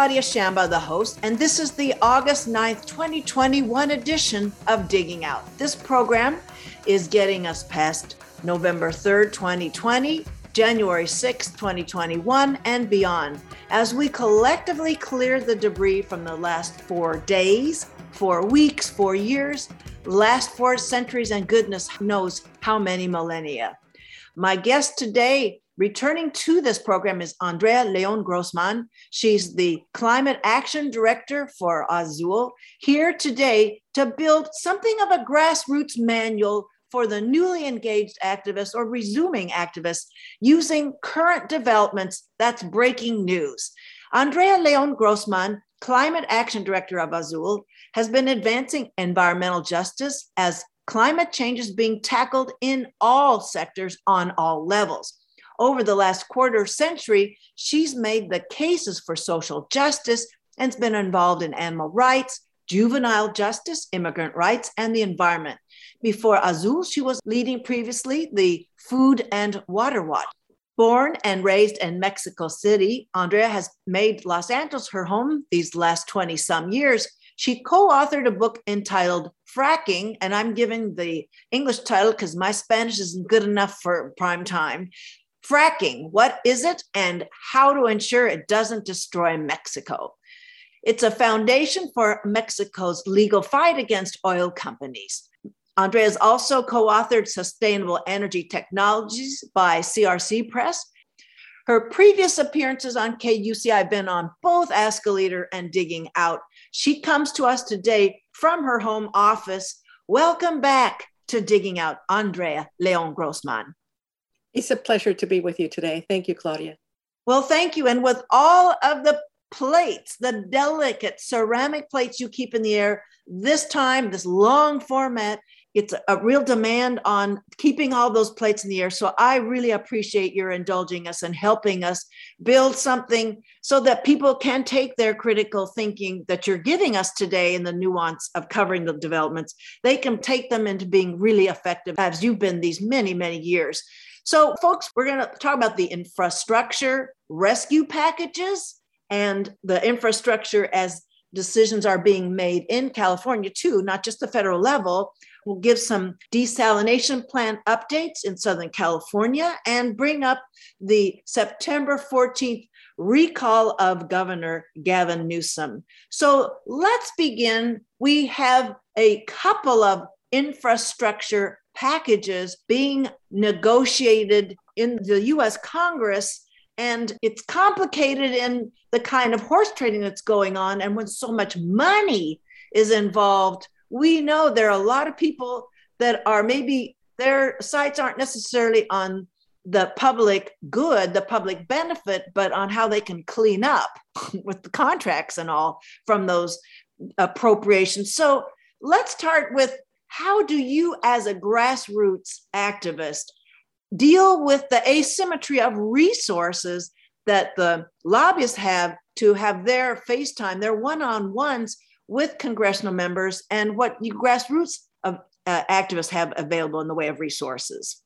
Claudia Shambaugh, the host, and this is the August 9th, 2021 edition of Digging Out. This program is getting us past November 3rd, 2020, January 6th, 2021, and beyond, as we collectively clear the debris from the last four days, four weeks, four years, last four centuries, and goodness knows how many millennia. My guest today Returning to this program is Andrea León Grossmann. She's the Climate Action Director for Azul, here today to build something of a grassroots manual for the newly engaged activists or resuming activists using current developments that's breaking news. Andrea León Grossmann, Climate Action Director of Azul, has been advancing environmental justice as climate change is being tackled in all sectors on all levels over the last quarter century, she's made the cases for social justice and's been involved in animal rights, juvenile justice, immigrant rights, and the environment. Before Azul, she was leading previously the Food and Water Watch. Born and raised in Mexico City, Andrea has made Los Angeles her home these last 20 some years. She co authored a book entitled Fracking, and I'm giving the English title because my Spanish isn't good enough for prime time Fracking, what is it and how to ensure it doesn't destroy Mexico? It's a foundation for Mexico's legal fight against oil companies. Andrea has also co authored Sustainable Energy Technologies by CRC Press. Her previous appearances on KUCI have been on both Ask a Leader and Digging Out. She comes to us today from her home office. Welcome back to Digging Out, Andrea León Grossmann. It's a pleasure to be with you today. Thank you, Claudia. Well, thank you. And with all of the plates, the delicate ceramic plates you keep in the air, this time, this long format, it's a real demand on keeping all those plates in the air. So I really appreciate your indulging us and helping us build something so that people can take their critical thinking that you're giving us today in the nuance of covering the developments. They can take them into being really effective as you've been these many, many years. So, folks, we're going to talk about the infrastructure rescue packages and the infrastructure as decisions are being made in California, too, not just the federal level. We'll give some desalination plant updates in Southern California and bring up the September 14th recall of Governor Gavin Newsom. So let's begin. We have a couple of infrastructure packages being negotiated in the US Congress. And it's complicated in the kind of horse trading that's going on. And when so much money is involved, we know there are a lot of people that are maybe their sights aren't necessarily on the public good, the public benefit, but on how they can clean up with the contracts and all from those appropriations. So let's start with how do you, as a grassroots activist, deal with the asymmetry of resources that the lobbyists have to have their FaceTime, their one on ones with congressional members, and what you grassroots of, uh, activists have available in the way of resources?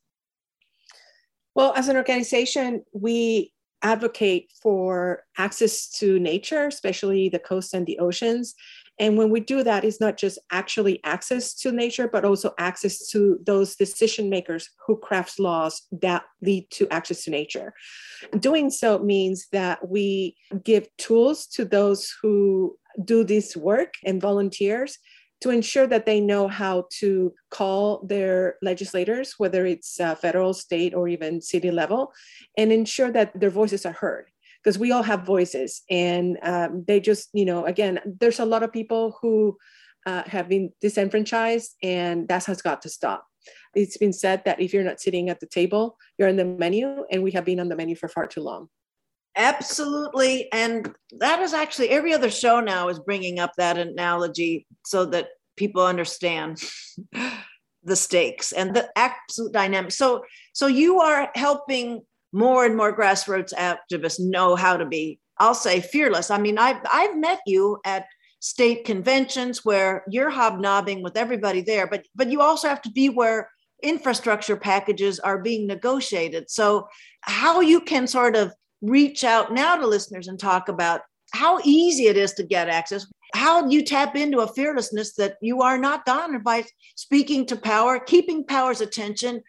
Well, as an organization, we advocate for access to nature, especially the coast and the oceans, and when we do that, it's not just actually access to nature, but also access to those decision makers who craft laws that lead to access to nature. Doing so means that we give tools to those who do this work and volunteers to ensure that they know how to call their legislators, whether it's uh, federal, state, or even city level, and ensure that their voices are heard because we all have voices and um, they just you know again there's a lot of people who uh, have been disenfranchised and that has got to stop. It's been said that if you're not sitting at the table you're in the menu and we have been on the menu for far too long. Absolutely and that is actually every other show now is bringing up that analogy so that people understand the stakes and the absolute dynamic. So so you are helping more and more grassroots activists know how to be, I'll say, fearless. I mean, I've, I've met you at state conventions where you're hobnobbing with everybody there, but, but you also have to be where infrastructure packages are being negotiated. So, how you can sort of reach out now to listeners and talk about how easy it is to get access. How you tap into a fearlessness that you are not daunted by speaking to power, keeping power's attention,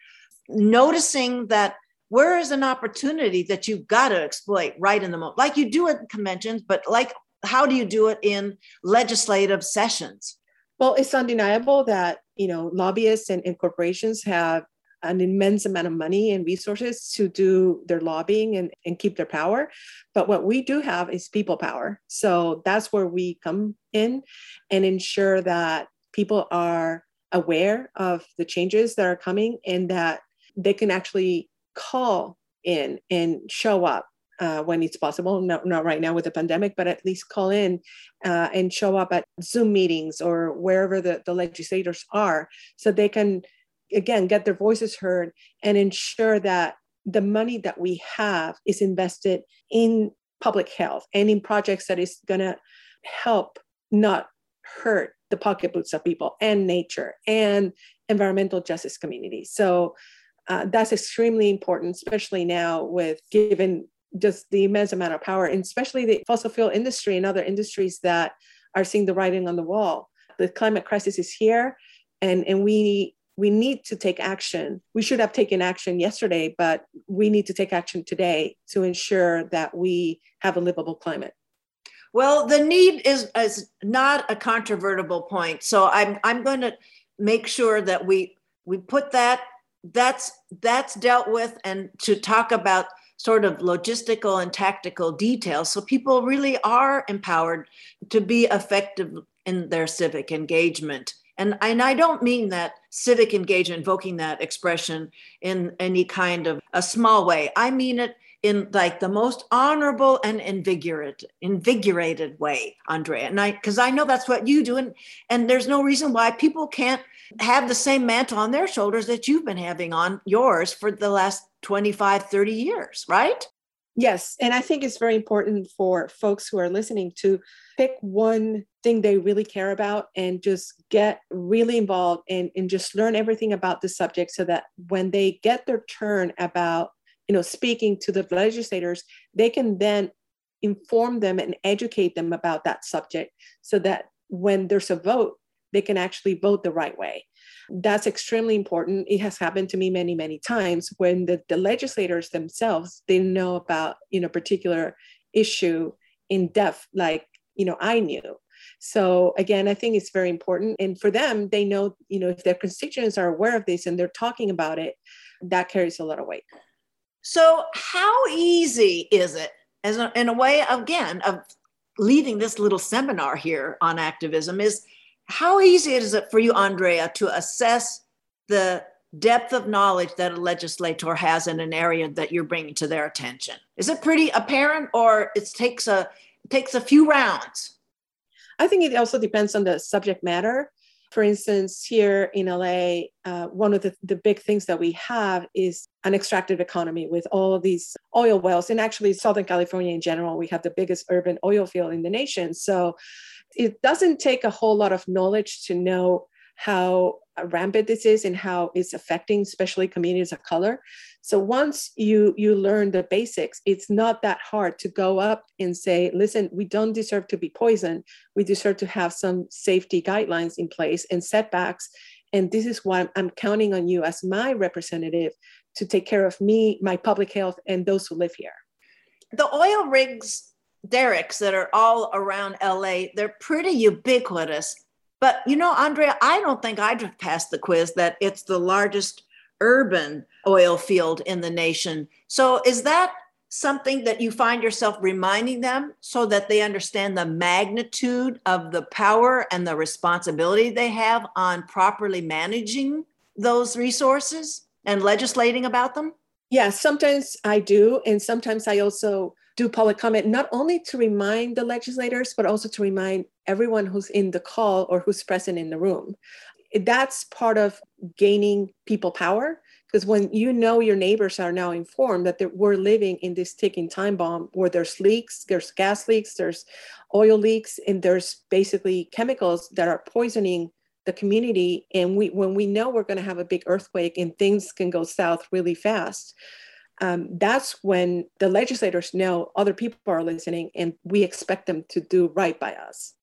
noticing that where is an opportunity that you've got to exploit right in the moment, like you do at conventions, but like how do you do it in legislative sessions? Well, it's undeniable that you know lobbyists and, and corporations have an immense amount of money and resources to do their lobbying and, and keep their power. But what we do have is people power. So that's where we come in and ensure that people are aware of the changes that are coming and that they can actually call in and show up uh, when it's possible. Not, not right now with the pandemic, but at least call in uh, and show up at Zoom meetings or wherever the, the legislators are so they can, again, get their voices heard and ensure that the money that we have is invested in public health and in projects that is going to help not hurt the pocketbooks of people and nature and environmental justice communities. So uh, that's extremely important, especially now with given just the immense amount of power, and especially the fossil fuel industry and other industries that are seeing the writing on the wall. The climate crisis is here, and, and we we need to take action. We should have taken action yesterday, but we need to take action today to ensure that we have a livable climate. Well, the need is, is not a controvertible point. So I'm, I'm going to make sure that we, we put that, that's, that's dealt with and to talk about sort of logistical and tactical details. So people really are empowered to be effective in their civic engagement. And, and I don't mean that civic engagement, invoking that expression in any kind of a small way. I mean it in like the most honorable and invigorated invigorated way andrea and i because i know that's what you do and and there's no reason why people can't have the same mantle on their shoulders that you've been having on yours for the last 25 30 years right? Yes and i think it's very important for folks who are listening to pick one thing they really care about and just get really involved and, and just learn everything about the subject so that when they get their turn about you know speaking to the legislators they can then inform them and educate them about that subject so that when there's a vote they can actually vote the right way. That's extremely important. It has happened to me many many times when the, the legislators themselves they know about you know particular issue in depth like you know i knew. So again i think it's very important. And for them they know you know if their constituents are aware of this and they're talking about it that carries a lot of weight. So, how easy is it, as a, in a way, again, of leading this little seminar here on activism, is how easy is it for you, Andrea, to assess the depth of knowledge that a legislator has in an area that you're bringing to their attention? Is it pretty apparent, or it takes a it takes a few rounds? I think it also depends on the subject matter. For instance, here in LA, uh, one of the, the big things that we have is an extractive economy with all these oil wells. And actually, Southern California in general, we have the biggest urban oil field in the nation. So it doesn't take a whole lot of knowledge to know how rampant this is and how it's affecting especially communities of color. So once you you learn the basics it's not that hard to go up and say listen we don't deserve to be poisoned. We deserve to have some safety guidelines in place and setbacks. And this is why i'm counting on you as my representative to take care of me my public health and those who live here. The oil rigs derricks that are all around la they're pretty ubiquitous but you know, Andrea, I don't think I'd passed the quiz that it's the largest urban oil field in the nation. So is that something that you find yourself reminding them so that they understand the magnitude of the power and the responsibility they have on properly managing those resources and legislating about them? Yeah, sometimes I do. And sometimes I also do public comment, not only to remind the legislators, but also to remind everyone who's in the call or who's present in the room. That's part of gaining people power. Because when you know your neighbors are now informed that we're living in this ticking time bomb where there's leaks, there's gas leaks, there's oil leaks, and there's basically chemicals that are poisoning the community. And we, when we know we're going to have a big earthquake and things can go south really fast, um, that's when the legislators know other people are listening and we expect them to do right by us.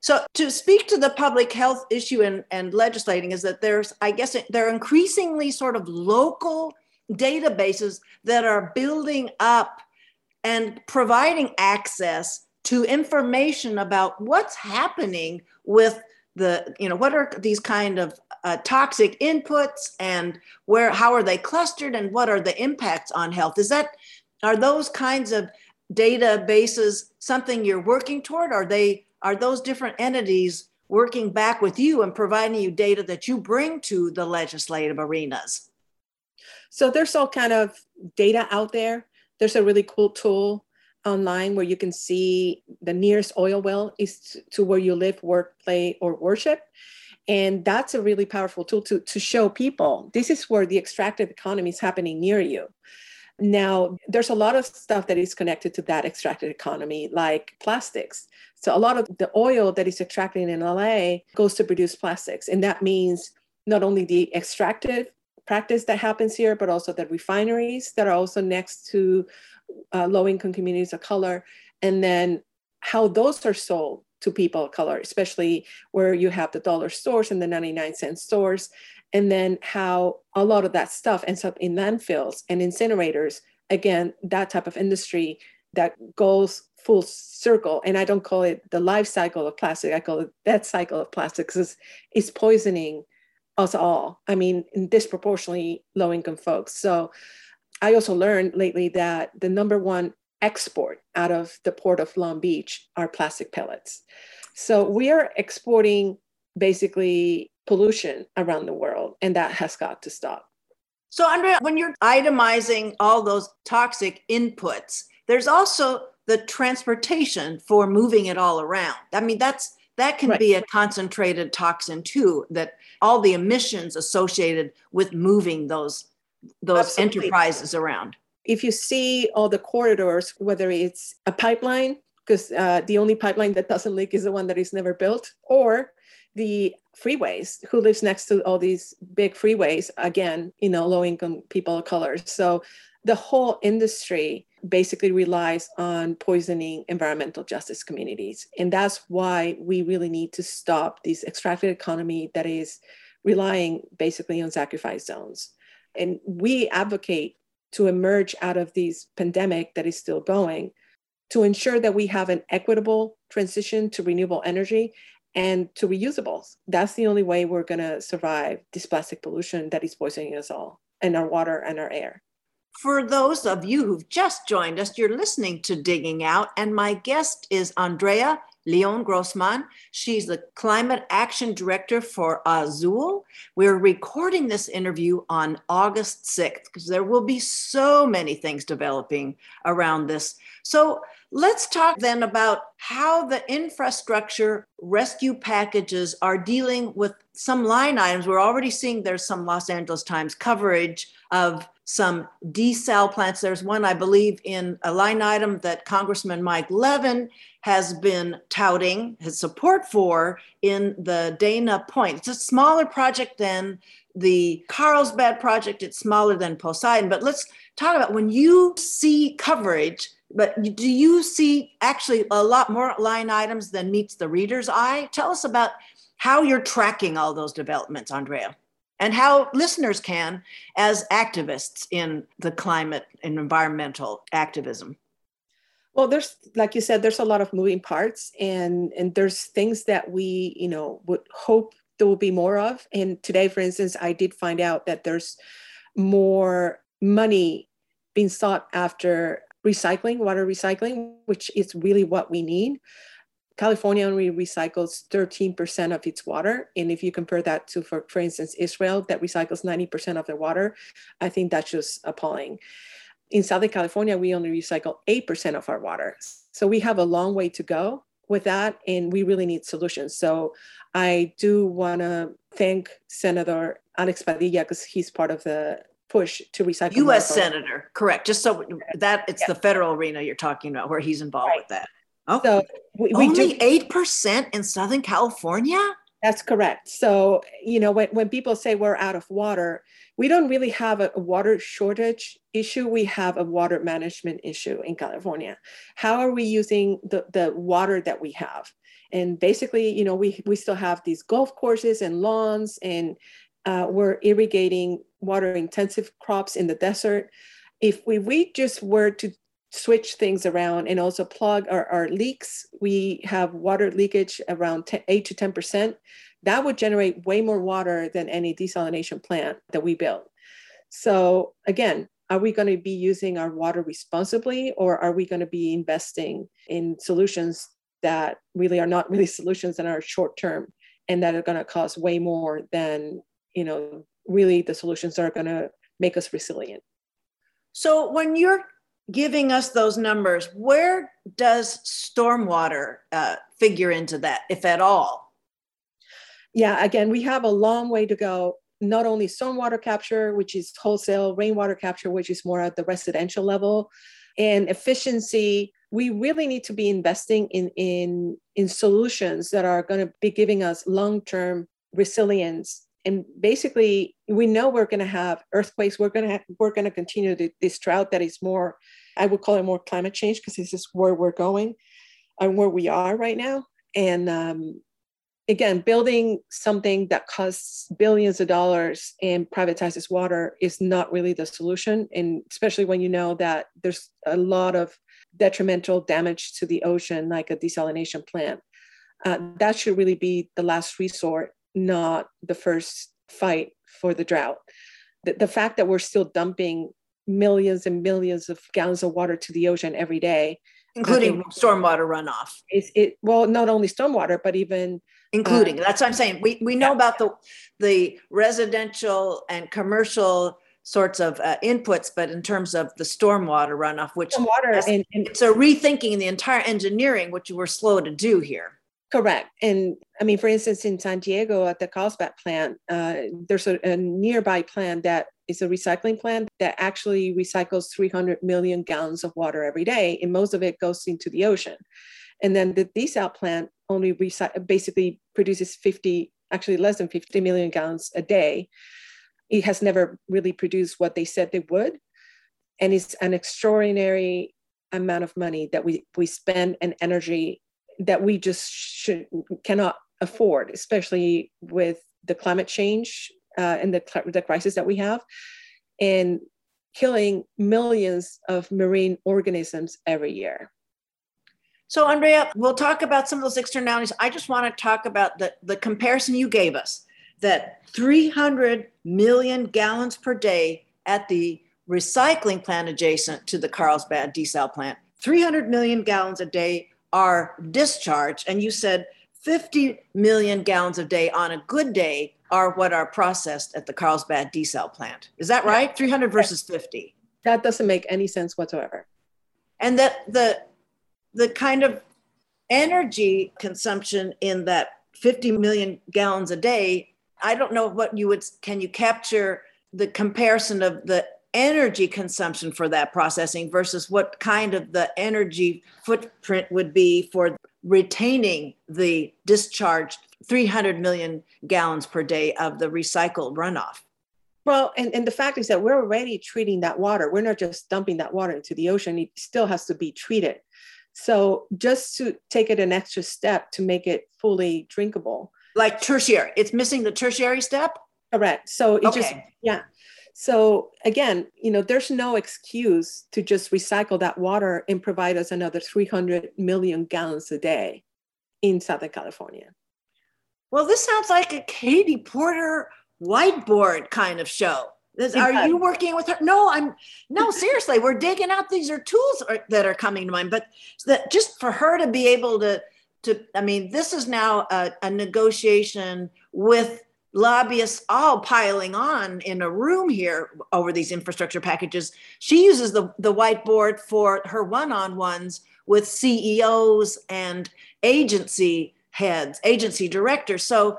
So to speak to the public health issue and, and legislating is that there's, I guess, there are increasingly sort of local databases that are building up and providing access to information about what's happening with the you know what are these kind of uh, toxic inputs and where how are they clustered and what are the impacts on health? Is that are those kinds of databases something you're working toward? Are they are those different entities working back with you and providing you data that you bring to the legislative arenas? So there's all kind of data out there. There's a really cool tool online where you can see the nearest oil well is to where you live, work, play, or worship. And that's a really powerful tool to, to show people this is where the extractive economy is happening near you. Now, there's a lot of stuff that is connected to that extracted economy, like plastics. So, a lot of the oil that is extracted in LA goes to produce plastics. And that means not only the extractive practice that happens here, but also the refineries that are also next to uh, low income communities of color, and then how those are sold to people of color, especially where you have the dollar stores and the 99 cent stores, and then how a lot of that stuff ends up in landfills and incinerators. Again, that type of industry that goes full circle. And I don't call it the life cycle of plastic, I call it that cycle of plastics is, it's poisoning us all. I mean, disproportionately low income folks. So I also learned lately that the number one export out of the port of Long Beach are plastic pellets. So we are exporting basically pollution around the world, and that has got to stop. So, Andrea, when you're itemizing all those toxic inputs, there's also the transportation for moving it all around. I mean, that's that can right. be a concentrated toxin too, that all the emissions associated with moving those those Absolutely. enterprises around. If you see all the corridors, whether it's a pipeline, because uh, the only pipeline that doesn't leak is the one that is never built, or the freeways, who lives next to all these big freeways, again, you know, low income people of color. So the whole industry basically relies on poisoning environmental justice communities. And that's why we really need to stop this extractive economy that is relying basically on sacrifice zones. And we advocate to emerge out of this pandemic that is still going to ensure that we have an equitable transition to renewable energy and to reusables. That's the only way we're going to survive this plastic pollution that is poisoning us all and our water and our air. For those of you who've just joined us, you're listening to Digging Out, and my guest is Andrea León Grossmann. She's the Climate Action Director for Azul. We're recording this interview on August 6th because there will be so many things developing around this. So let's talk then about how the infrastructure rescue packages are dealing with some line items. We're already seeing there's some Los Angeles Times coverage of some desal plants. There's one, I believe, in a line item that Congressman Mike Levin has been touting his support for in the Dana Point. It's a smaller project than the Carlsbad project. It's smaller than Poseidon. But let's talk about when you see coverage. But do you see actually a lot more line items than meets the reader's eye? Tell us about how you're tracking all those developments, Andrea and how listeners can as activists in the climate and environmental activism well there's like you said there's a lot of moving parts and and there's things that we you know would hope there will be more of and today for instance i did find out that there's more money being sought after recycling water recycling which is really what we need California only recycles 13% of its water. And if you compare that to, for, for instance, Israel, that recycles 90% of their water, I think that's just appalling. In Southern California, we only recycle 8% of our water. So we have a long way to go with that, and we really need solutions. So I do want to thank Senator Alex Padilla because he's part of the push to recycle. U.S. Senator, correct? Just so that it's the federal arena you're talking about, where he's involved right. with that. Okay. So we, we only eight percent in Southern California. That's correct. So, you know, when, when people say we're out of water, we don't really have a, water shortage issue. We have a water management issue in California. How are we using the, the water that we have? And basically, you know, we, we still have these golf courses and lawns, and uh, we're irrigating water intensive crops in the desert. If we, we just were to switch things around and also plug our, our leaks. We have water leakage around 10, 8 to 10%. That would generate way more water than any desalination plant that we build. So, again, are we going to be using our water responsibly or are we going to be investing in solutions that really are not really solutions that are short term and that are going to cost way more than, you know, really the solutions that are going to make us resilient? So, when you're giving us those numbers, where does stormwater uh, figure into that, if at all? Yeah, again, we have a long way to go. Not only stormwater capture, which is wholesale, rainwater capture, which is more at the residential level, and efficiency. We really need to be investing in in in solutions that are going to be giving us long term resilience and basically we know we're going to have earthquakes. We're going to we're going to continue to, this drought that is more i would call it more climate change because this is where we're going and where we are right now. And um, again building something that costs billions of dollars and privatizes water is not really the solution. And especially when you know that there's a lot of detrimental damage to the ocean like a desalination plant uh, that should really be the last resort not the first fight for the drought. The, the fact that we're still dumping millions and millions of gallons of water to the ocean every day, including stormwater runoff. Is it well, not only stormwater, but even including. Uh, that's what I'm saying. We we know yeah. about the the residential and commercial sorts of uh, inputs, but in terms of the stormwater runoff, which stormwater and, and, it's a rethinking the entire engineering, which we're slow to do here. Correct. And I mean, for instance, in San Diego at the Carlsbad plant, uh, there's a, a, nearby plant that is a recycling plant that actually recycles 300 million gallons of water every day, and most of it goes into the ocean. And then the desal plant only recy- basically produces 50, actually less than 50 million gallons a day. It has never really produced what they said they would. And it's an extraordinary amount of money that we, we spend and energy that we just should cannot afford, especially with the climate change uh, and the, the crisis that we have, and killing millions of marine organisms every year. So, Andrea, we'll talk about some of those externalities. I just want to talk about the, the comparison you gave us that 300 million gallons per day at the recycling plant adjacent to the Carlsbad desal plant, 300 million gallons a day are discharged. And you said 50 million gallons a day on a good day are what are processed at the Carlsbad desal plant. Is that right? 300 versus 50. That doesn't make any sense whatsoever. And that the the kind of energy consumption in that 50 million gallons a day, I don't know what you would can you capture the comparison of the energy consumption for that processing versus what kind of the energy footprint would be for retaining the discharged 300 million gallons per day of the recycled runoff. Well, and, and the fact is that we're already treating that water. We're not just dumping that water into the ocean, it still has to be treated. So, just to take it an extra step to make it fully drinkable. Like tertiary, it's missing the tertiary step? Correct. So, it okay. just, yeah. So again, you know, there's no excuse to just recycle that water and provide us another 300 million gallons a day in Southern California. Well, this sounds like a Katie Porter whiteboard kind of show. This, are you working with her? No, I'm no, seriously, we're digging out. These are tools are, that are coming to mind, but that just for her to be able to, to, I mean, this is now a, a negotiation with lobbyists all piling on in a room here over these infrastructure packages. She uses the, the whiteboard for her one on ones with CEOs and agency heads, agency directors. So,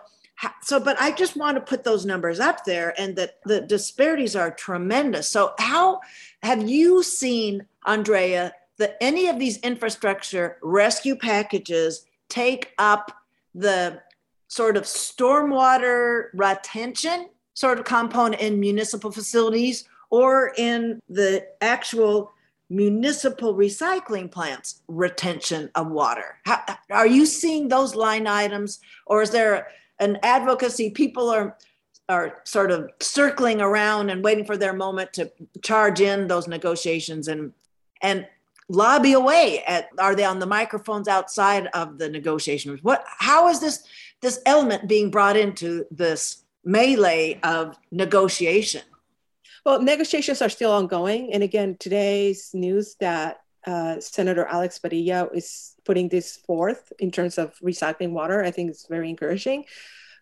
so, but I just want to put those numbers up there and that the disparities are tremendous. So, how have you seen, Andrea, that any of these infrastructure rescue packages take up the sort of stormwater retention sort of component in municipal facilities or in the actual municipal recycling plants retention of water. How, are you seeing those line items or is there an advocacy? People are are sort of circling around and waiting for their moment to charge in those negotiations and and lobby away at are they on the microphones outside of the negotiations what how is this this element being brought into this melee of negotiation well, negotiations are still ongoing. And again, today's news that uh, Senator Alex Padilla is putting this forth in terms of recycling water, I think is very encouraging.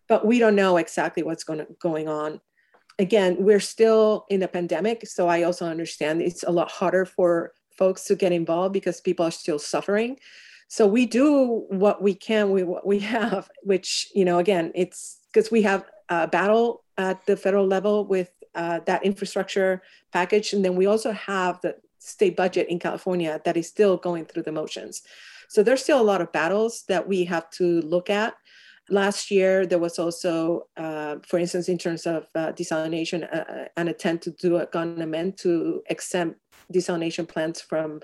But we don't know exactly what's going, to, going on. Again, we're still in a pandemic. So I also understand it's a lot harder for folks to get involved because people are still suffering. So we do what we can with what we have, which, you know, again, it's because we have a battle at the federal level with uh, that infrastructure package. And then we also have the state budget in California that is still going through the motions. So there's still a lot of battles that we have to look at. Last year, there was also, uh, for instance, in terms of uh, desalination, uh, an attempt to do a gun amendment to exempt desalination plants from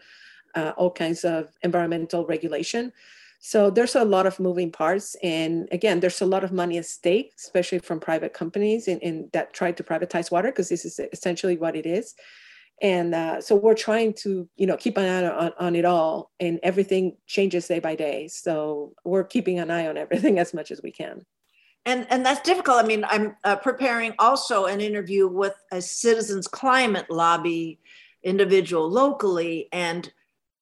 uh, all kinds of environmental regulation. So there's a lot of moving parts. And again, there's a lot of money at stake, especially from private companies in, in that try to privatize water, because this is essentially what it is. And uh, so we're trying to, you know, keep an eye on, on it all and everything changes day by day. So we're keeping an eye on everything as much as we can. And, and that's difficult. I mean, I'm uh, preparing also an interview with a citizens climate lobby individual locally. And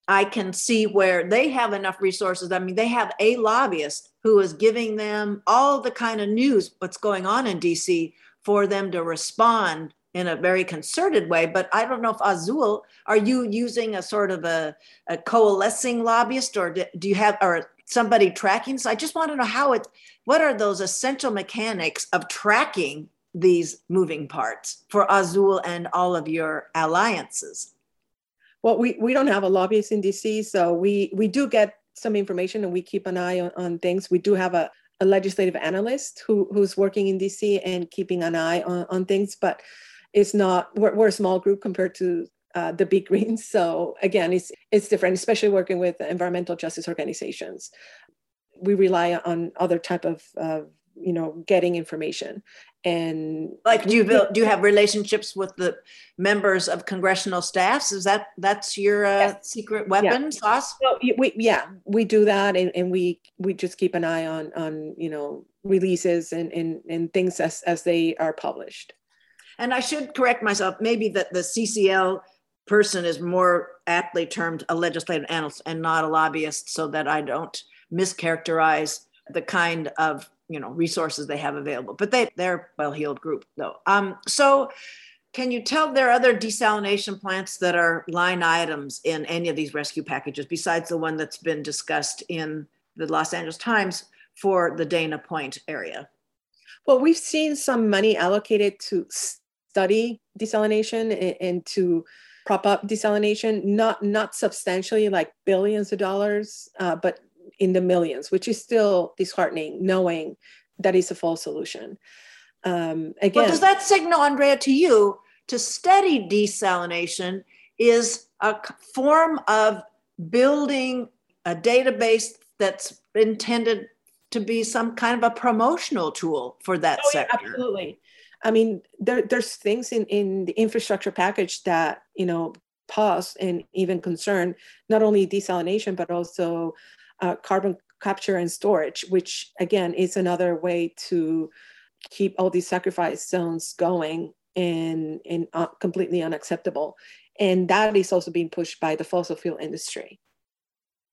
I can see where they have enough resources. I mean, they have a lobbyist who is giving them all the kind of news, what's going on in DC, for them to respond in a very concerted way. But I don't know if Azul, are you using a sort of a, a coalescing lobbyist or do, do you have, or somebody tracking? So I just want to know how it, what are those essential mechanics of tracking these moving parts for Azul and all of your alliances? Well, we, we don't have a lobbyist in DC, so we, we do get some information and we keep an eye on, on things. We do have a, a legislative analyst who, who's working in DC and keeping an eye on, on things, but it's not, we're, we're a small group compared to uh, the big greens. So again, it's, it's different, especially working with environmental justice organizations. We rely on other type of, uh, you know, getting information and like do you build, do you have relationships with the members of congressional staffs is that that's your uh, yes. secret weapon yeah. sauce well, we, yeah we do that and, and we we just keep an eye on on you know releases and and, and things as as they are published and i should correct myself maybe that the ccl person is more aptly termed a legislative analyst and not a lobbyist so that i don't mischaracterize the kind of you know resources they have available but they they're well-heeled group though. Um, so can you tell there are other desalination plants that are line items in any of these rescue packages besides the one that's been discussed in the los angeles times for the dana point area? Well we've seen some money allocated to study desalination and, and to prop up desalination not not substantially like billions of dollars uh, but in the millions, which is still disheartening knowing that is a false solution. Um, again, well, does that signal, Andrea, to you to study desalination is a form of building a database that's intended to be some kind of a promotional tool for that oh, sector? Yeah, absolutely. I mean, there, there's things in, in the infrastructure package that, you know, pause and even concern not only desalination, but also uh, carbon capture and storage, which again is another way to keep all these sacrifice zones going and, and uh, completely unacceptable. And that is also being pushed by the fossil fuel industry.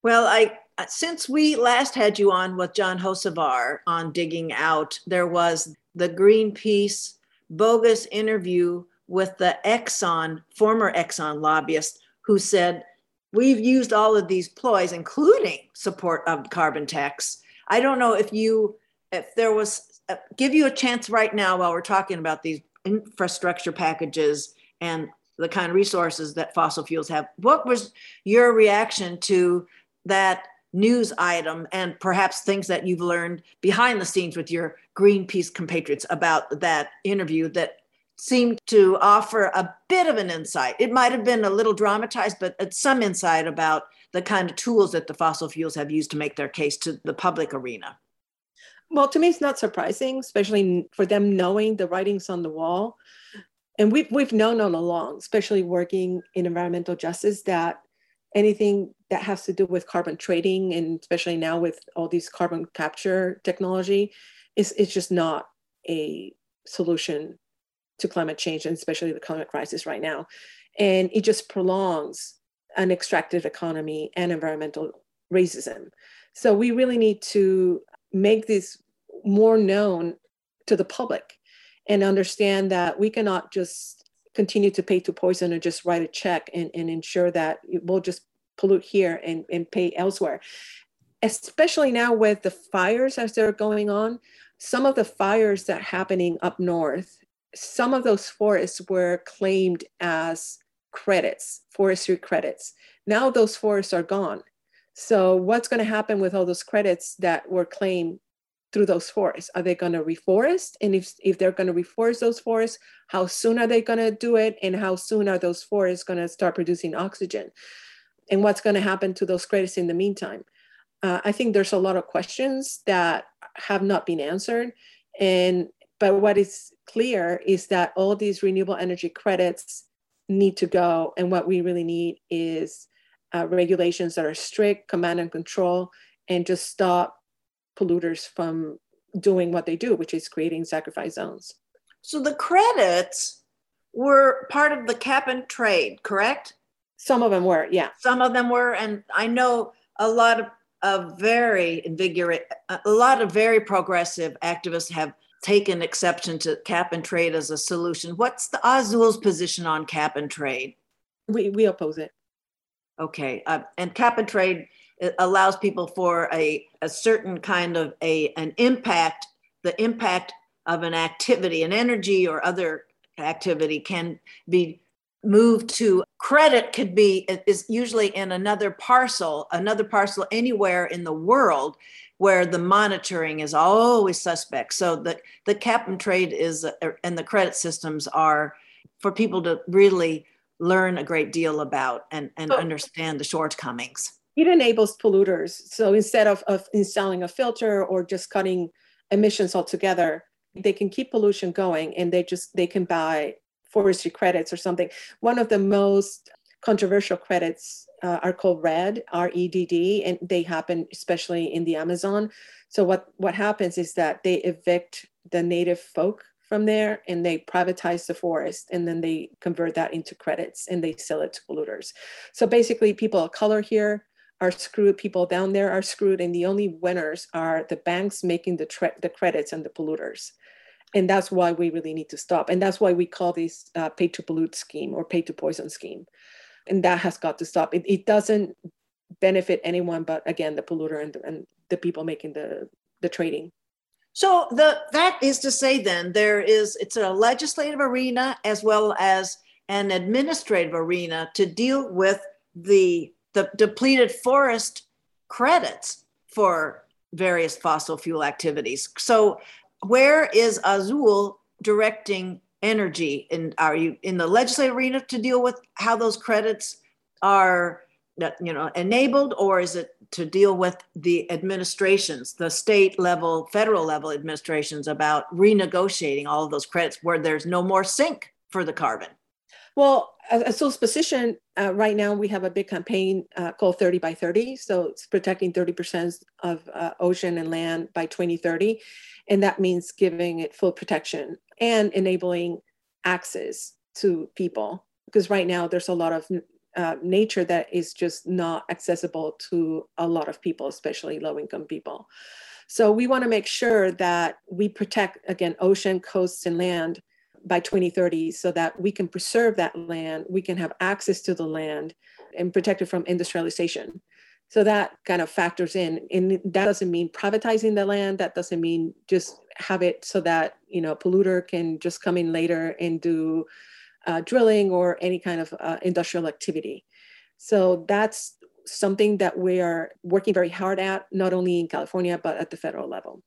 Well, I since we last had you on with John Hocevar on digging out, there was the Greenpeace bogus interview with the Exxon, former Exxon lobbyist, who said we've used all of these ploys, including support of carbon tax. I don't know if you, if there was, uh, give you a chance right now while we're talking about these infrastructure packages and the kind of resources that fossil fuels have. What was your reaction to that news item and perhaps things that you've learned behind the scenes with your Greenpeace compatriots about that interview that seemed to offer a bit of an insight. It might have been a little dramatized, but uh, some insight about the kind of tools that the fossil fuels have used to make their case to the public arena. Well, to me, it's not surprising, especially for them knowing the writings on the wall. And we've, we've known all along, especially working in environmental justice, that anything that has to do with carbon trading, and especially now with all these carbon capture technology, is, is just not a solution to climate change, and especially the climate crisis right now. And it just prolongs an extractive economy and environmental racism. So we really need to make this more known to the public and understand that we cannot just continue to pay to poison or just write a check and, and ensure that we'll just pollute here and, and pay elsewhere. Especially now with the fires as they're going on, some of the fires that are happening up north, some of those forests were claimed as credits, forestry credits. Now those forests are gone. So what's going to happen with all those credits that were claimed through those forests? Are they going to reforest? And if, if they're going to reforest those forests, how soon are they going to do it? And how soon are those forests going to start producing oxygen? And what's going to happen to those credits in the meantime? Uh, I think there's a lot of questions that have not been answered. And but what is clear is that all these renewable energy credits need to go. And what we really need is uh, regulations that are strict, command and control, and just stop polluters from doing what they do, which is creating sacrifice zones. So the credits were part of the cap and trade, correct? Some of them were, yeah. Some of them were, and I know a lot of, of very invigorate, a lot of very progressive activists have taken exception to cap and trade as a solution. What's the Azul's position on cap and trade? We we oppose it. Okay, uh, and cap and trade allows people for a, a certain kind of a an impact the impact of an activity an energy or other activity can be moved to credit could be is usually in another parcel another parcel anywhere in the world where the monitoring is always suspect so the the cap and trade is uh, and the credit systems are for people to really learn a great deal about and, and understand the shortcomings it enables polluters. So instead of, of installing a filter or just cutting emissions altogether, they can keep pollution going and they just they can buy forestry credits or something. One of the most controversial credits uh, are called REDD, R-E-D-D, and they happen especially in the Amazon. So what what happens is that they evict the native folk from there and they privatize the forest and then they convert that into credits and they sell it to polluters. So basically, people of color here are screwed, people down there are screwed, and the only winners are the banks making the, the credits and the polluters. And that's why we really need to stop. And that's why we call this uh, pay to pollute scheme or pay to poison scheme. And that has got to stop. It, it doesn't benefit anyone but, again, the polluter and the, and the people making the, the trading. So the that is to say then there is it's a legislative arena as well as an administrative arena to deal with the the depleted forest credits for various fossil fuel activities. So, where is Azul directing energy? And are you in the legislative arena to deal with how those credits are, uh, you know, enabled, or is it to deal with the administrations, the state level, federal level administrations about renegotiating all of those credits where there's no more sink for the carbon? Well, Azul's position uh, right now, we have a big campaign uh, called 30 by 30. So it's protecting 30% of uh, ocean and land by 2030. And that means giving it full protection and enabling access to people. Because right now, there's a lot of uh, nature that is just not accessible to a lot of people, especially low income people. So we want to make sure that we protect, again, ocean, coasts, and land by 2030 so that we can preserve that land, we can have access to the land and protect it from industrialization. So that kind of factors in. And that doesn't mean privatizing the land. That doesn't mean just have it so that, you know, polluter can just come in later and do uh, drilling or any kind of uh, industrial activity. So that's something that we are working very hard at, not only in California, but at the federal level.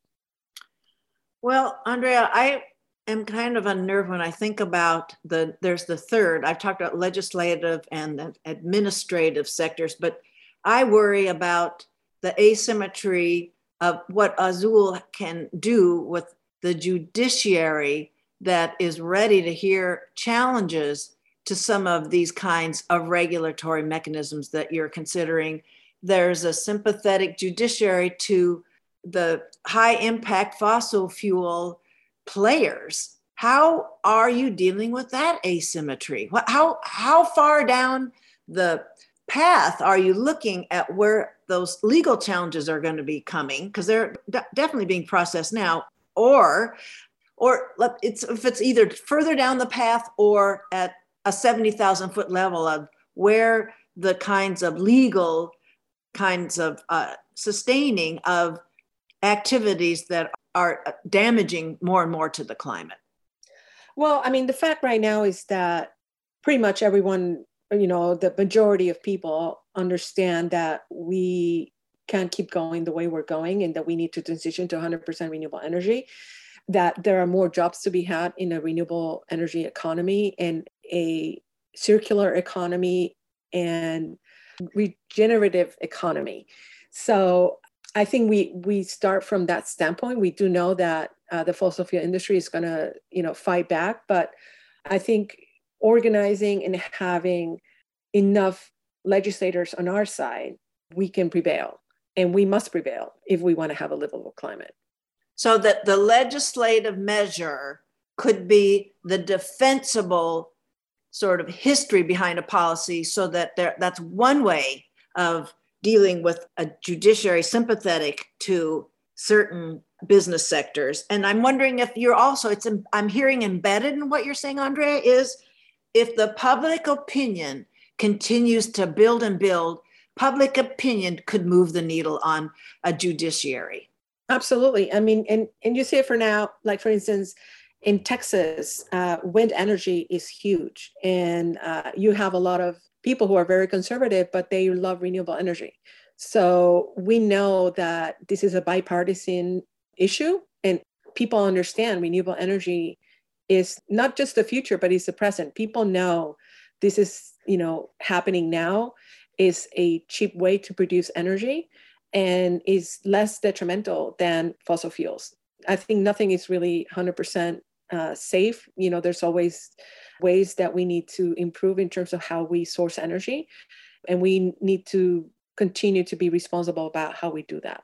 Well, Andrea, I am kind of unnerved when I think about the, there's the third, I've talked about legislative and the administrative sectors, but I worry about the asymmetry of what Azul can do with the judiciary that is ready to hear challenges to some of these kinds of regulatory mechanisms that you're considering. There's a sympathetic judiciary to the high impact fossil fuel players. How are you dealing with that asymmetry? How, how far down the path are you looking at where those legal challenges are going to be coming? Because they're de- definitely being processed now. Or, or it's if it's either further down the path or at a 70,000 foot level of where the kinds of legal kinds of uh, sustaining of activities that are uh, damaging more and more to the climate? Well, I mean, the fact right now is that pretty much everyone, you know, the majority of people understand that we can't keep going the way we're going and that we need to transition to 100% renewable energy that there are more jobs to be had in a renewable energy economy and a circular economy and regenerative economy. So I think we we start from that standpoint. We do know that uh, the fossil fuel industry is going to you know fight back, but I think organizing and having enough legislators on our side, we can prevail, and we must prevail if we want to have a livable climate. So that the legislative measure could be the defensible sort of history behind a policy, so that there, that's one way of dealing with a judiciary sympathetic to certain business sectors. And I'm wondering if you're also, it's, I'm hearing embedded in what you're saying, Andrea, is if the public opinion continues to build and build, public opinion could move the needle on a judiciary. Absolutely. I mean, and, and you see it for now, like for instance, in Texas, uh, wind energy is huge. And uh, you have a lot of people who are very conservative, but they love renewable energy. So we know that this is a bipartisan issue, and people understand renewable energy is not just the future, but it's the present. People know this is, you know, happening now is a cheap way to produce energy and is less detrimental than fossil fuels. I think nothing is really 100% uh, safe. You know, there's always ways that we need to improve in terms of how we source energy. And we need to continue to be responsible about how we do that.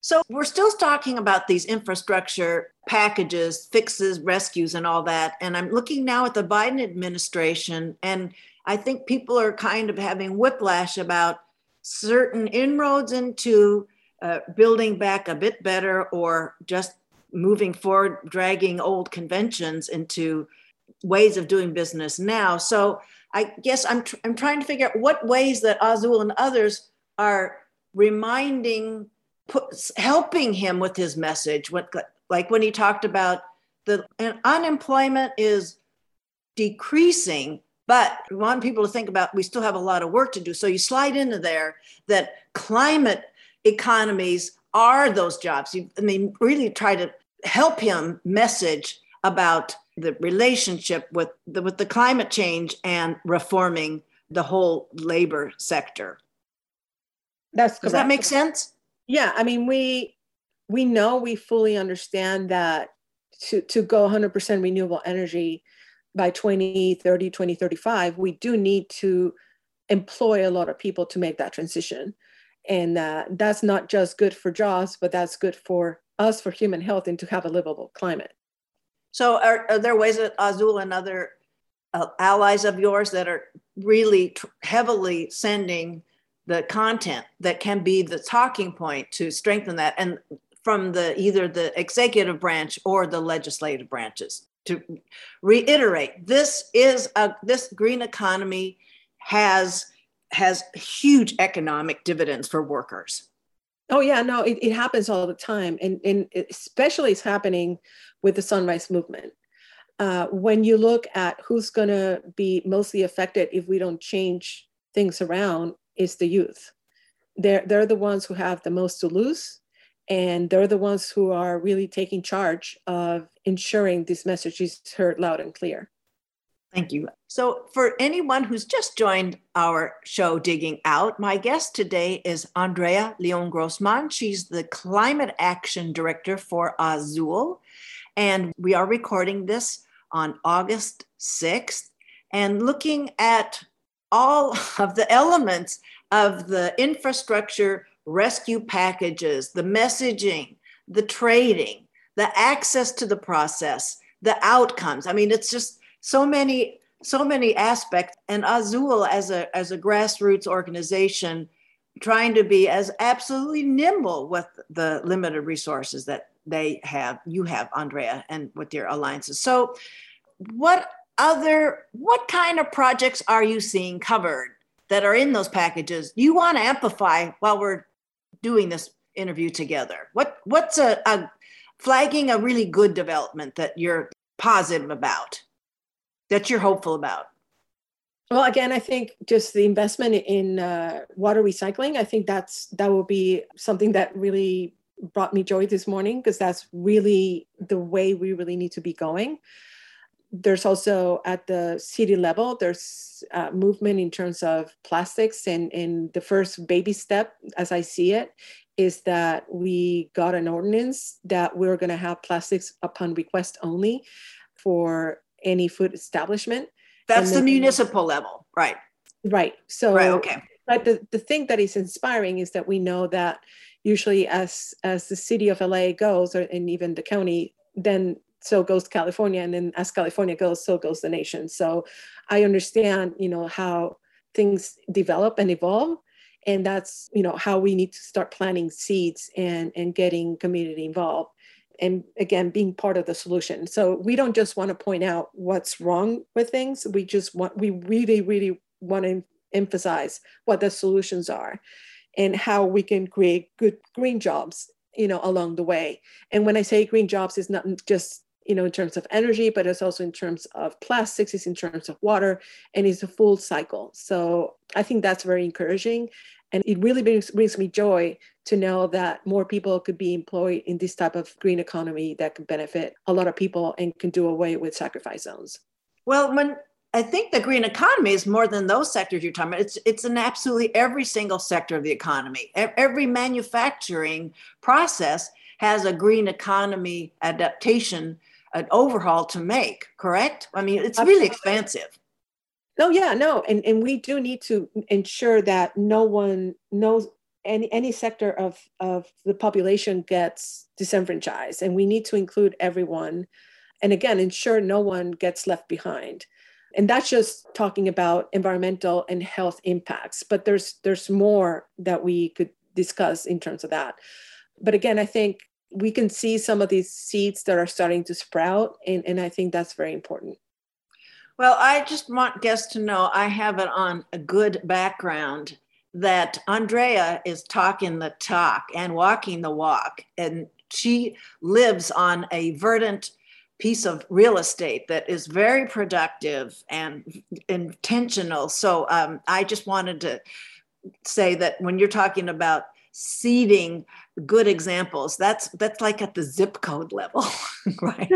So, we're still talking about these infrastructure packages, fixes, rescues, and all that. And I'm looking now at the Biden administration, and I think people are kind of having whiplash about certain inroads into uh, building back a bit better or just moving forward, dragging old conventions into ways of doing business now. So I guess I'm, tr- I'm trying to figure out what ways that Azul and others are reminding, helping him with his message. What, like when he talked about the unemployment is decreasing, but we want people to think about we still have a lot of work to do. So you slide into there that climate economies are those jobs. You, I mean, really try to help him message about the relationship with the, with the climate change and reforming the whole labor sector. That's correct. Does that make sense? Yeah, I mean we we know we fully understand that to to go 100% renewable energy by 2030 2035 we do need to employ a lot of people to make that transition and uh, that's not just good for jobs but that's good for us for human health and to have a livable climate so, are, are there ways that Azul and other uh, allies of yours that are really tr- heavily sending the content that can be the talking point to strengthen that, and from the either the executive branch or the legislative branches to reiterate this is a this green economy has has huge economic dividends for workers. Oh yeah no it, it happens all the time. And, and especially it's happening with the sunrise movement. Uh, when you look at who's going to be mostly affected if we don't change things around, is the youth. They're, they're the ones who have the most to lose. And they're the ones who are really taking charge of ensuring this message is heard loud and clear. Thank you. So, for anyone who's just joined our show, Digging Out, my guest today is Andrea León Grossmann. She's the Climate Action Director for Azul. And we are recording this on August 6th and looking at all of the elements of the infrastructure rescue packages, the messaging, the trading, the access to the process, the outcomes. I mean, it's just so many so many aspects and azul as a as a grassroots organization trying to be as absolutely nimble with the limited resources that they have you have andrea and with your alliances so what other what kind of projects are you seeing covered that are in those packages you want to amplify while we're doing this interview together what what's a, a flagging a really good development that you're positive about that you're hopeful about? Well, again, I think just the investment in uh, water recycling. I think that's that will be something that really brought me joy this morning because that's really the way we really need to be going. There's also at the city level, there's uh, movement in terms of plastics, and, and the first baby step, as I see it, is that we got an ordinance that we're going to have plastics upon request only for any food establishment. That's the municipal level, right? Right. So, right, okay. But the, the thing that is inspiring is that we know that usually as as the city of LA goes, or and even the county, then so goes California, and then as California goes, so goes the nation. So, I understand, you know, how things develop and evolve, and that's you know how we need to start planting seeds and and getting community involved and again being part of the solution so we don't just want to point out what's wrong with things we just want we really really want to emphasize what the solutions are and how we can create good green jobs you know along the way. And when i say green jobs it's not just you know in terms of energy but it's also in terms of plastics it's in terms of water and it's a full cycle. So i think that's very encouraging. And it really brings, brings me joy to know that more people could be employed in this type of green economy that could benefit a lot of people and can do away with sacrifice zones. Well, when I think the green economy is more than those sectors you're talking about. It's it's in absolutely every single sector of the economy. Every manufacturing process has a green economy adaptation, an overhaul to make. Correct? I mean, it's really expansive. No, yeah, no, and and we do need to ensure that no one knows any any sector of of the population gets disenfranchised, and we need to include everyone, and again, ensure no one gets left behind. And that's just talking about environmental and health impacts, but there's there's more that we could discuss in terms of that. But again, I think we can see some of these seeds that are starting to sprout, and, and I think that's very important. Well, I just want guests to know I have it on a good background that Andrea is talking the talk and walking the walk. And she lives on a verdant piece of real estate that is very productive and intentional. So um, I just wanted to say that when you're talking about seeding good examples, that's that's like at the zip code level, right?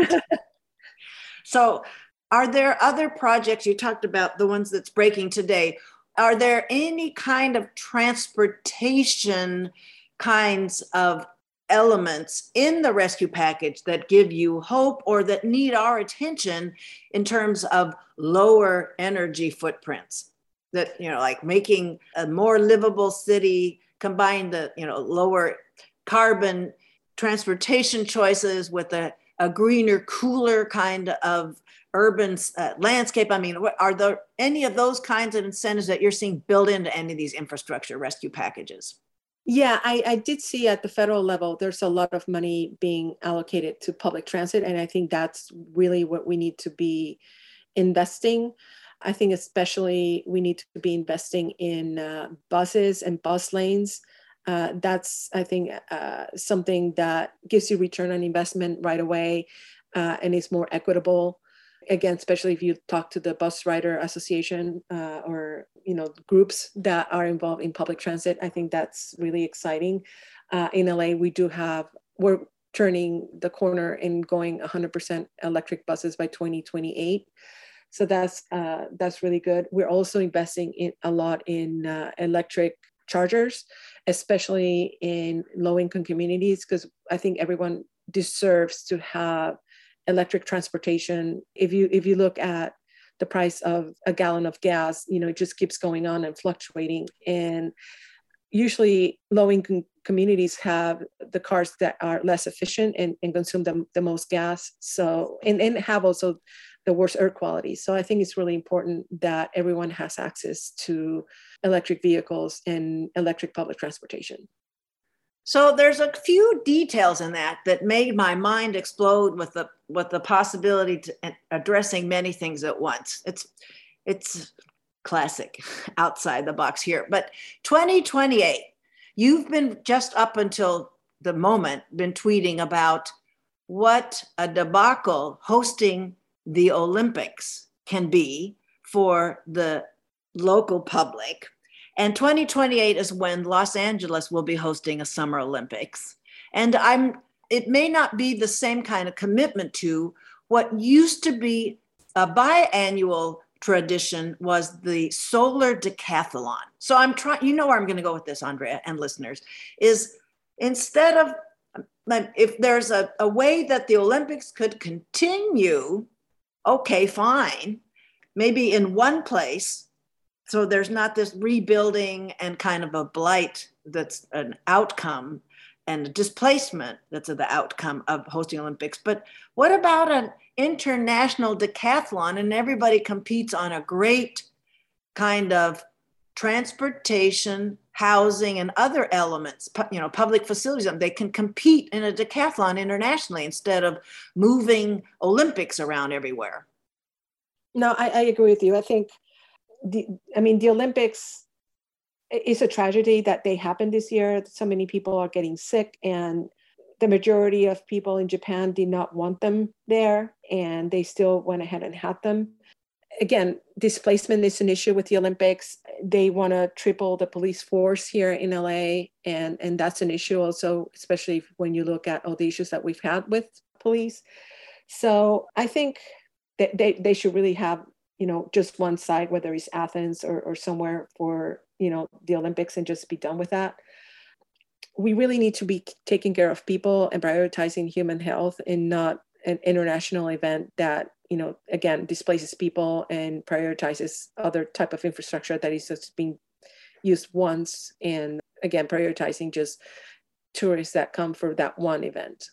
so are there other projects you talked about, the ones that's breaking today? Are there any kind of transportation kinds of elements in the rescue package that give you hope or that need our attention in terms of lower energy footprints? That, you know, like making a more livable city, combine the, you know, lower carbon transportation choices with a, a greener, cooler kind of urban uh, landscape? I mean, are there any of those kinds of incentives that you're seeing built into any of these infrastructure rescue packages? Yeah, I, I did see at the federal level, there's a lot of money being allocated to public transit. And I think that's really what we need to be investing. I think, especially, we need to be investing in uh, buses and bus lanes. Uh, that's, I think, uh, something that gives you return on investment right away uh, and is more equitable again especially if you talk to the bus rider association uh, or you know groups that are involved in public transit i think that's really exciting. Uh, in la we do have we're turning the corner and going 100% electric buses by 2028 so that's uh, that's really good. We're also investing in a lot in uh, electric chargers especially in low income communities because i think everyone deserves to have electric transportation if you if you look at the price of a gallon of gas you know it just keeps going on and fluctuating. And usually low income communities have the cars that are less efficient and, and consume the, the most gas. So and, and have also the worst air quality. So i think it's really important that everyone has access to electric vehicles and electric public transportation so there's a few details in that that made my mind explode with the with the possibility to addressing many things at once. It's it's classic outside the box here. But 2028, you've been just up until the moment been tweeting about what a debacle hosting the Olympics can be for the local public and 2028 is when Los Angeles will be hosting a Summer Olympics. And I'm it may not be the same kind of commitment to what used to be a biannual tradition was the solar decathlon. So I'm trying, you know where I'm going to go with this, Andrea and listeners, is instead of if there's a, a way that the Olympics could continue, okay, fine, maybe in one place so there's not this rebuilding and kind of a blight that's an outcome and a displacement that's the outcome of hosting olympics. But what about an international decathlon and everybody competes on a great kind of transportation housing and other elements you know public facilities? Um, they can compete in a decathlon internationally instead of moving olympics around everywhere. No i, I agree with you. I think the, I mean, the Olympics is a tragedy that they happened this year. So many people are getting sick, and the majority of people in Japan did not want them there, and they still went ahead and had them. Again, displacement is an issue with the Olympics. They want to triple the police force here in LA, and, and that's an issue also, especially when you look at all the issues that we've had with police. So I think that they, they should really have you know just one side whether it's athens or, or somewhere for you know the olympics and just be done with that. We really need to be taking care of people and prioritizing human health and not an international event that you know again displaces people and prioritizes other type of infrastructure that is just being used once and again prioritizing just tourists that come for that one event.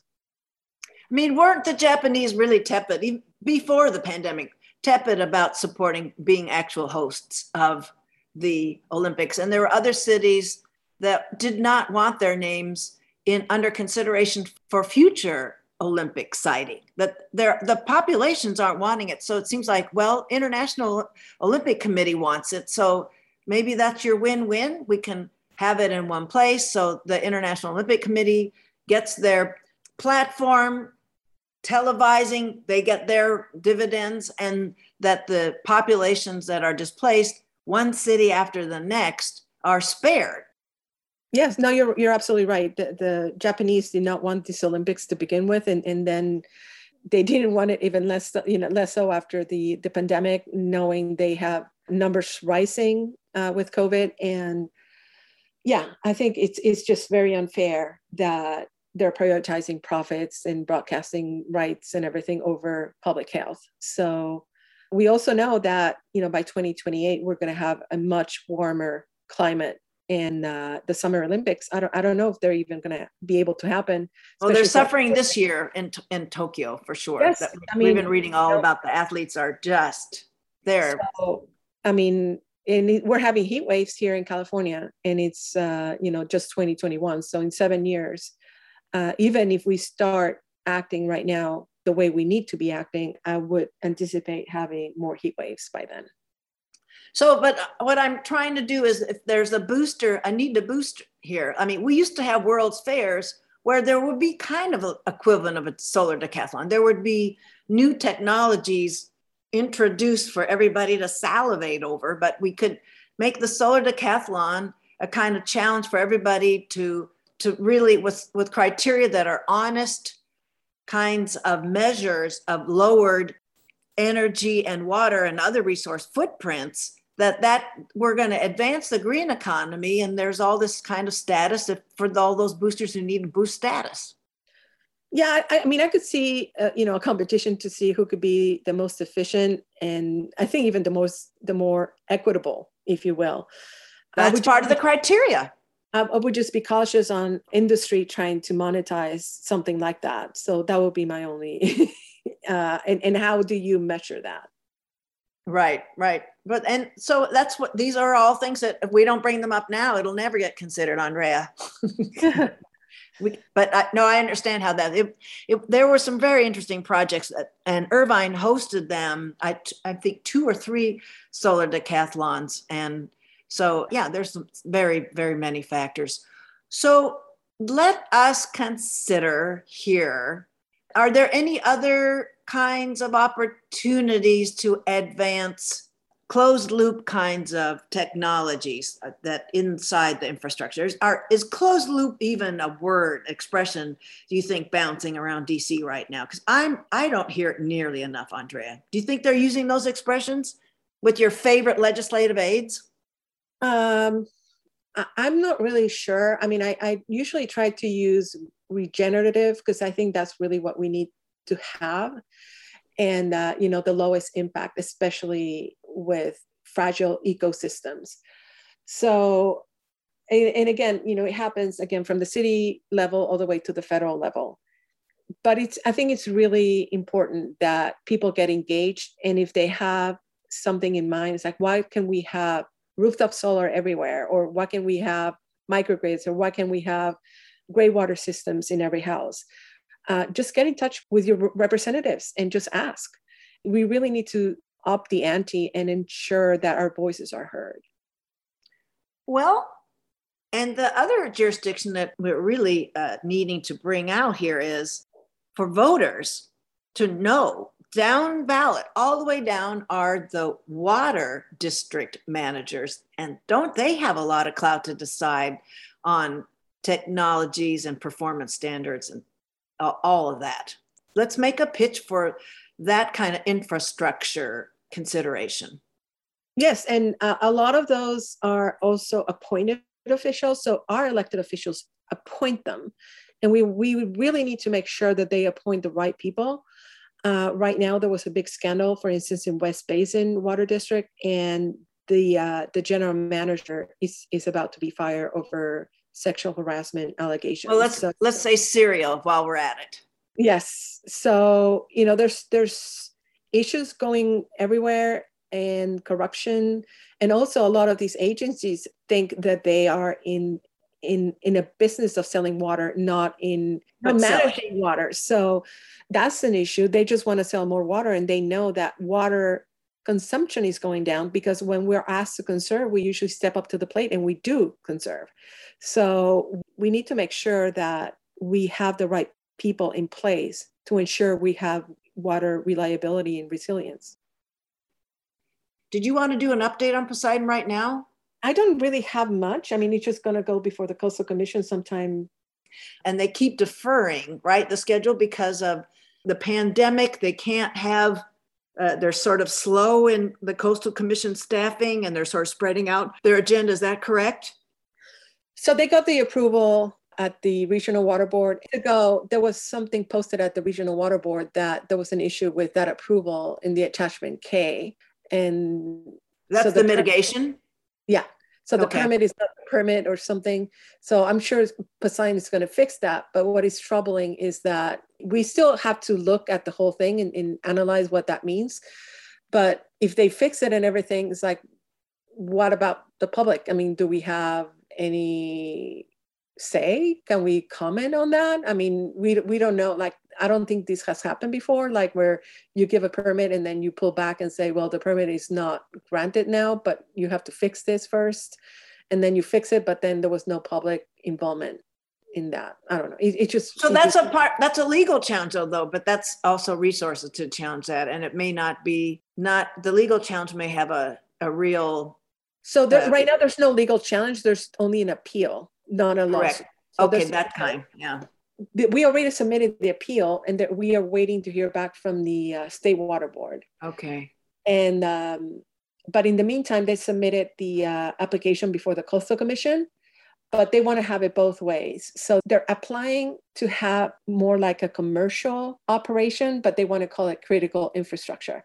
I mean weren't the japanese really tepid before the pandemic tepid about supporting being actual hosts of the Olympics. And there were other cities that did not want their names in under consideration for future Olympic siting. That the populations aren't wanting it. So it seems like, well, International Olympic Committee wants it. So maybe that's your win-win. We can have it in one place. So the International Olympic Committee gets their platform televising, they get their dividends, and that the populations that are displaced, one city after the next, are spared. Yes, no, you're you're absolutely right. The, the Japanese did not want these Olympics to begin with, and and then they didn't want it even less, you know, less so after the the pandemic, knowing they have numbers rising uh, with COVID, and yeah, I think it's it's just very unfair that they're prioritizing profits and broadcasting rights and everything over public health. So we also know that you know by 2028 we're going to have a much warmer climate in uh, the Summer Olympics. I don't I don't know if they're even going to be able to happen. Well, they're suffering this year in in Tokyo for sure. Yes, I mean, we've been reading all you know, about the athletes are just there. So, I mean, and we're having heat waves here in California, and it's uh, you know just 2021. So in seven years, uh, even if we start acting right now the way we need to be acting, I would anticipate having more heat waves by then. So, but what I'm trying to do is if there's a booster, I need to boost here. I mean, we used to have World's Fairs where there would be kind of an equivalent of a solar decathlon. There would be new technologies introduced for everybody to salivate over, but we could make the solar decathlon a kind of challenge for everybody to to really with with criteria that are honest kinds of measures of lowered energy and water and other resource footprints that that we're going to advance the green economy and there's all this kind of status for all those boosters who need to boost status. Yeah i, I mean i could see uh, you know a competition to see who could be the most efficient and i think even the most the more equitable if you will. That's part of the criteria I, I would just be cautious on industry trying to monetize something like that so that would be my only uh, and, and how do you measure that Right, right. But and so that's what these are all things that if we don't bring them up now, it'll never get considered, Andrea. we, but I, no, I understand how that. It, it, there were some very interesting projects, that, and Irvine hosted them. I I think two or three solar decathlons, and so yeah, there's very very many factors. So let us consider here. Are there any other kinds of opportunities to advance closed loop kinds of technologies that inside the infrastructure are is closed loop even a word expression do you think bouncing around dc right now because i'm i don't hear it nearly enough andrea do you think they're using those expressions with your favorite legislative aides um i'm not really sure. I mean i, I usually try to use regenerative because i think that's really what we need to have. And uh, you know the lowest impact especially with fragile ecosystems. So and, and, again you know it happens again from the city level all the way to the federal level. But it's i think it's really important that people get engaged. And if they have something in mind it's like why can we have rooftop solar everywhere or why can we have microgrids or why can we have gray water systems in every house uh, just get in touch with your representatives and just ask. We really need to up the ante and ensure that our voices are heard. Well, and the other jurisdiction that we're really uh, needing to bring out here is for voters to know down ballot, all the way down, are the water district managers. And don't they have a lot of clout to decide on technologies and performance standards and all of that. Let's make a pitch for that kind of infrastructure consideration. Yes, and uh, a lot of those are also appointed officials. So our elected officials appoint them, and we we really need to make sure that they appoint the right people. Uh, right now, there was a big scandal, for instance, in West Basin Water District, and the uh, the general manager is is about to be fired over sexual harassment allegations. Well, let's so, let's say serial while we're at it. Yes. So you know, there's there's issues going everywhere and corruption, and also a lot of these agencies think that they are in in in a business of selling water, not in not managing water. So that's an issue. They just want to sell more water, and they know that water consumption is going down because when we're asked to conserve, we usually step up to the plate and we do conserve. So we need to make sure that we have the right people in place to ensure we have water reliability and resilience. Did you want to do an update on Poseidon right now? I don't really have much. I mean, it's just going to go before the Coastal Commission sometime. And they keep deferring, right, the schedule because of the pandemic. They can't have uh, they're sort of slow in the coastal commission staffing and they're sort of spreading out their agenda is that correct so they got the approval at the regional water board ago there was something posted at the regional water board that there was an issue with that approval in the attachment k and that's so the, the mitigation yeah so the okay. permit is not a permit or something. So I'm sure Poseidon is going to fix that. But what is troubling is that we still have to look at the whole thing and, and analyze what that means. But if they fix it and everything, it's like, what about the public? I mean, do we have any say? Can we comment on that? I mean, we we don't know. Like, I don't think this has happened before. Like, where you give a permit and then you pull back and say, well, the permit is not granted now, but you have to fix this first, and then you fix it, but then there was no public involvement in that. I don't know. It, it just so that's just, a part. That's a legal challenge, though. But that's also resources to challenge that, and it may not be not the legal challenge may have a, a real. So there, uh, right now, there's no legal challenge. There's only an appeal, not a lawsuit. So okay, that kind, yeah. We already submitted the appeal, and that we are waiting to hear back from the uh, state water board. Okay. And um, but in the meantime, they submitted the uh, application before the coastal commission, but they want to have it both ways. So they're applying to have more like a commercial operation, but they want to call it critical infrastructure.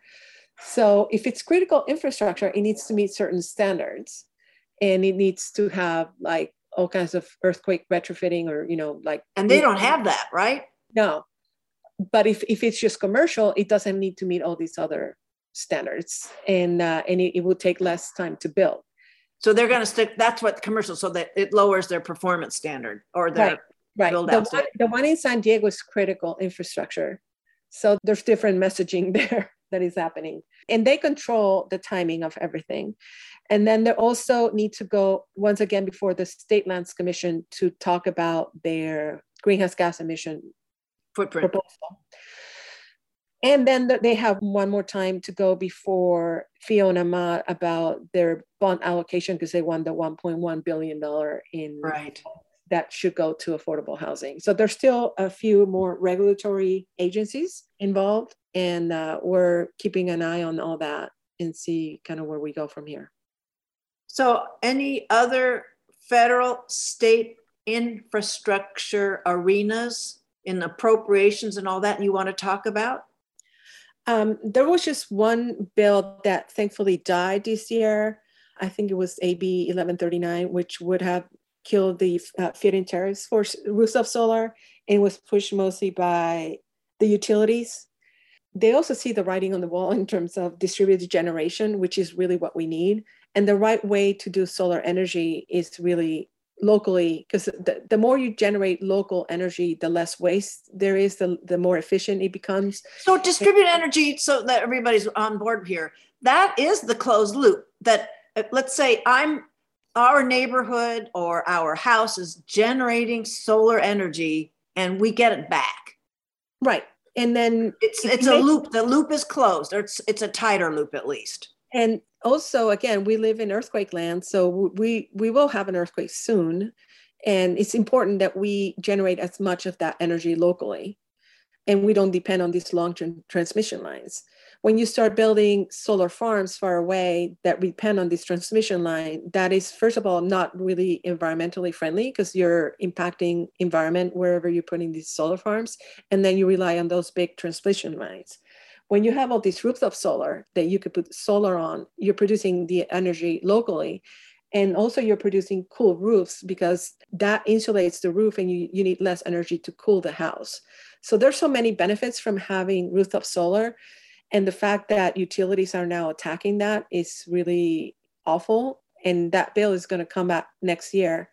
So if it's critical infrastructure, it needs to meet certain standards and it needs to have like all kinds of earthquake retrofitting or, you know, like. And they don't have that, right? No. But if, if it's just commercial, it doesn't need to meet all these other standards and, uh, and it, it will take less time to build. So they're going to stick, that's what commercial, so that it lowers their performance standard or their right. Right. The one, the one in San Diego is critical infrastructure. So there's different messaging there that is happening. And they control the timing of everything. And then they also need to go once again before the State Lands Commission to talk about their greenhouse gas emission footprint proposal. And then they have one more time to go before Fiona Ma about their bond allocation because they won the 1.1 billion dollar in right that should go to affordable housing. So there's still a few more regulatory agencies involved, and uh, we're keeping an eye on all that and see kind of where we go from here. So, any other federal, state infrastructure arenas in appropriations and all that you want to talk about? Um, there was just one bill that thankfully died this year. I think it was AB 1139, which would have killed the uh, feed-in tariffs for rooftop solar and was pushed mostly by the utilities. They also see the writing on the wall in terms of distributed generation, which is really what we need. And the right way to do solar energy is really locally, because the, the more you generate local energy, the less waste there is, the, the more efficient it becomes. So distributed energy, so that everybody's on board here, that is the closed loop that uh, let's say I'm our neighborhood or our house is generating solar energy and we get it back. Right. And then it's it's a loop. The loop is closed. Or it's it's a tighter loop at least. And also again, we live in earthquake land, so we we will have an earthquake soon. And it's important that we generate as much of that energy locally and we don't depend on these long-term transmission lines. When you start building solar farms far away that depend on this transmission line that is first of all not really environmentally friendly because you're impacting environment wherever you're putting these solar farms and then you rely on those big transmission lines. When you have all these rooftop solar that you could put solar on you're producing the energy locally and also you're producing cool roofs because that insulates the roof and you, you need less energy to cool the house so there's so many benefits from having rooftop solar and the fact that utilities are now attacking that is really awful. And that bill is going to come back next year.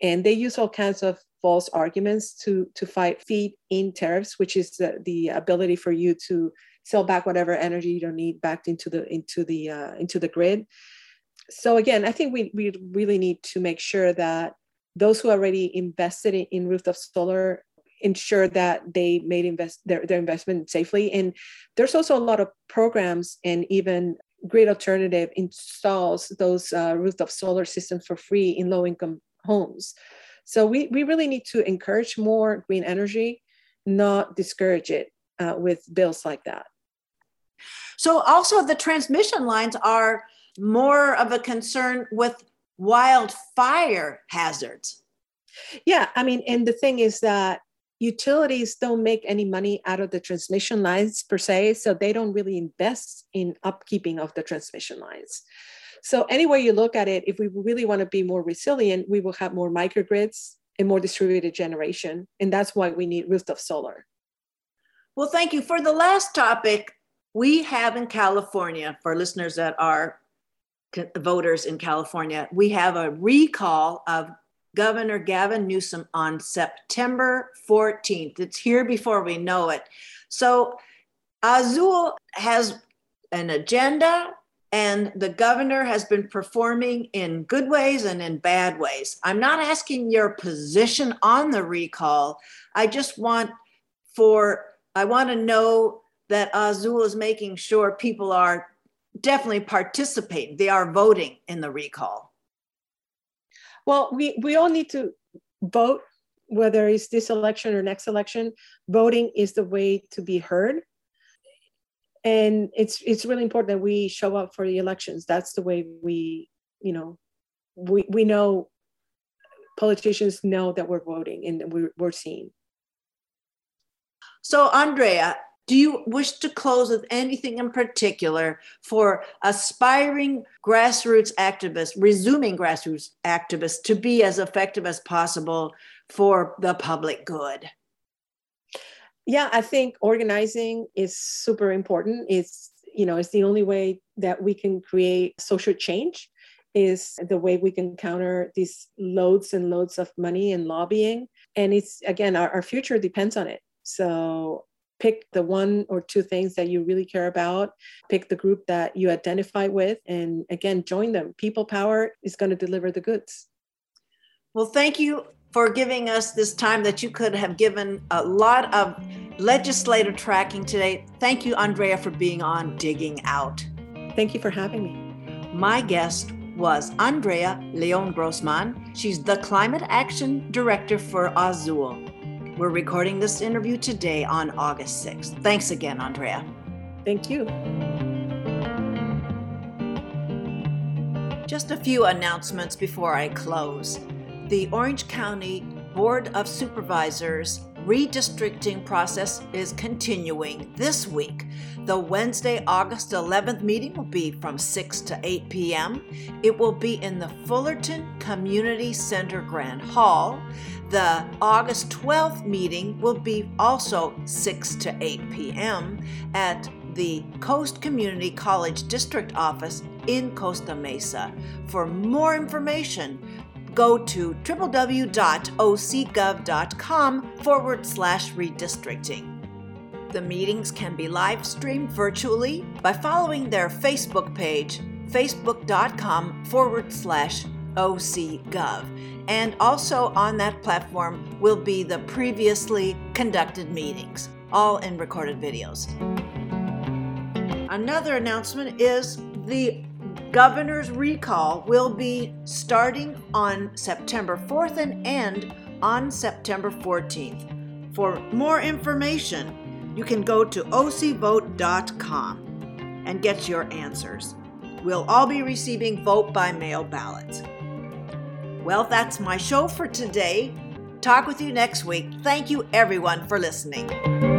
And they use all kinds of false arguments to, to fight feed in tariffs, which is the, the ability for you to sell back whatever energy you don't need back into the into the uh, into the grid. So again, I think we, we really need to make sure that those who already invested in, in rooftop solar ensure that they made invest their, their investment safely. And there's also a lot of programs and even GRID Alternative installs those uh, rooftop solar systems for free in low income homes. So we, we really need to encourage more green energy, not discourage it uh, with bills like that. So also the transmission lines are more of a concern with wildfire hazards. Yeah, I mean, and the thing is that utilities don't make any money out of the transmission lines per se, so they don't really invest in upkeeping of the transmission lines. So, any way you look at it, if we really want to be more resilient, we will have more microgrids and more distributed generation. And that's why we need rooftop solar. Well, thank you. For the last topic, we have in California, for listeners that are voters in California, we have a recall of Governor Gavin Newsom on September 14th. It's here before we know it. So Azul has an agenda, and the governor has been performing in good ways and in bad ways. I'm not asking your position on the recall. I just want for I want to know that Azul is making sure people are definitely participating. They are voting in the recall. Well, we, we all need to vote, whether it's this election or next election. Voting is the way to be heard. And it's it's really important that we show up for the elections. That's the way we, you know, we, we know politicians know that we're voting and we're, we're seen. So, Andrea, do you wish to close with anything in particular for aspiring grassroots activists, resuming grassroots activists, to be as effective as possible for the public good? Yeah, I think organizing is super important. It's you know it's the only way that we can create social change is the way we can counter these loads and loads of money and lobbying and it's again our, our future depends on it so pick the one or two things that you really care about, pick the group that you identify with, and again, join them. People power is going to deliver the goods. Well, thank you for giving us this time that you could have given a lot of legislative tracking today. Thank you, Andrea, for being on Digging Out. Thank you for having me. My guest was Andrea León Grossmann. She's the Climate Action Director for Azul. We're recording this interview today on August 6th. Thanks again, Andrea. Thank you. Just a few announcements before I close. The Orange County Board of Supervisors redistricting process is continuing this week. The Wednesday, August 11th meeting will be from 6 to 8 p.m. It will be in the Fullerton Community Center Grand Hall. The August 12th meeting will be also 6 to 8 p.m. at the Coast Community College District Office in Costa Mesa. For more information, go to www.ocgov.com forward slash redistricting. The meetings can be live streamed virtually by following their Facebook page, facebook.com forward slash OCGov. And also on that platform will be the previously conducted meetings, all in recorded videos. Another announcement is the governor's recall will be starting on September 4th and end on September 14th. For more information, you can go to ocvote.com and get your answers. We'll all be receiving vote by mail ballots. Well, that's my show for today. Talk with you next week. Thank you, everyone, for listening.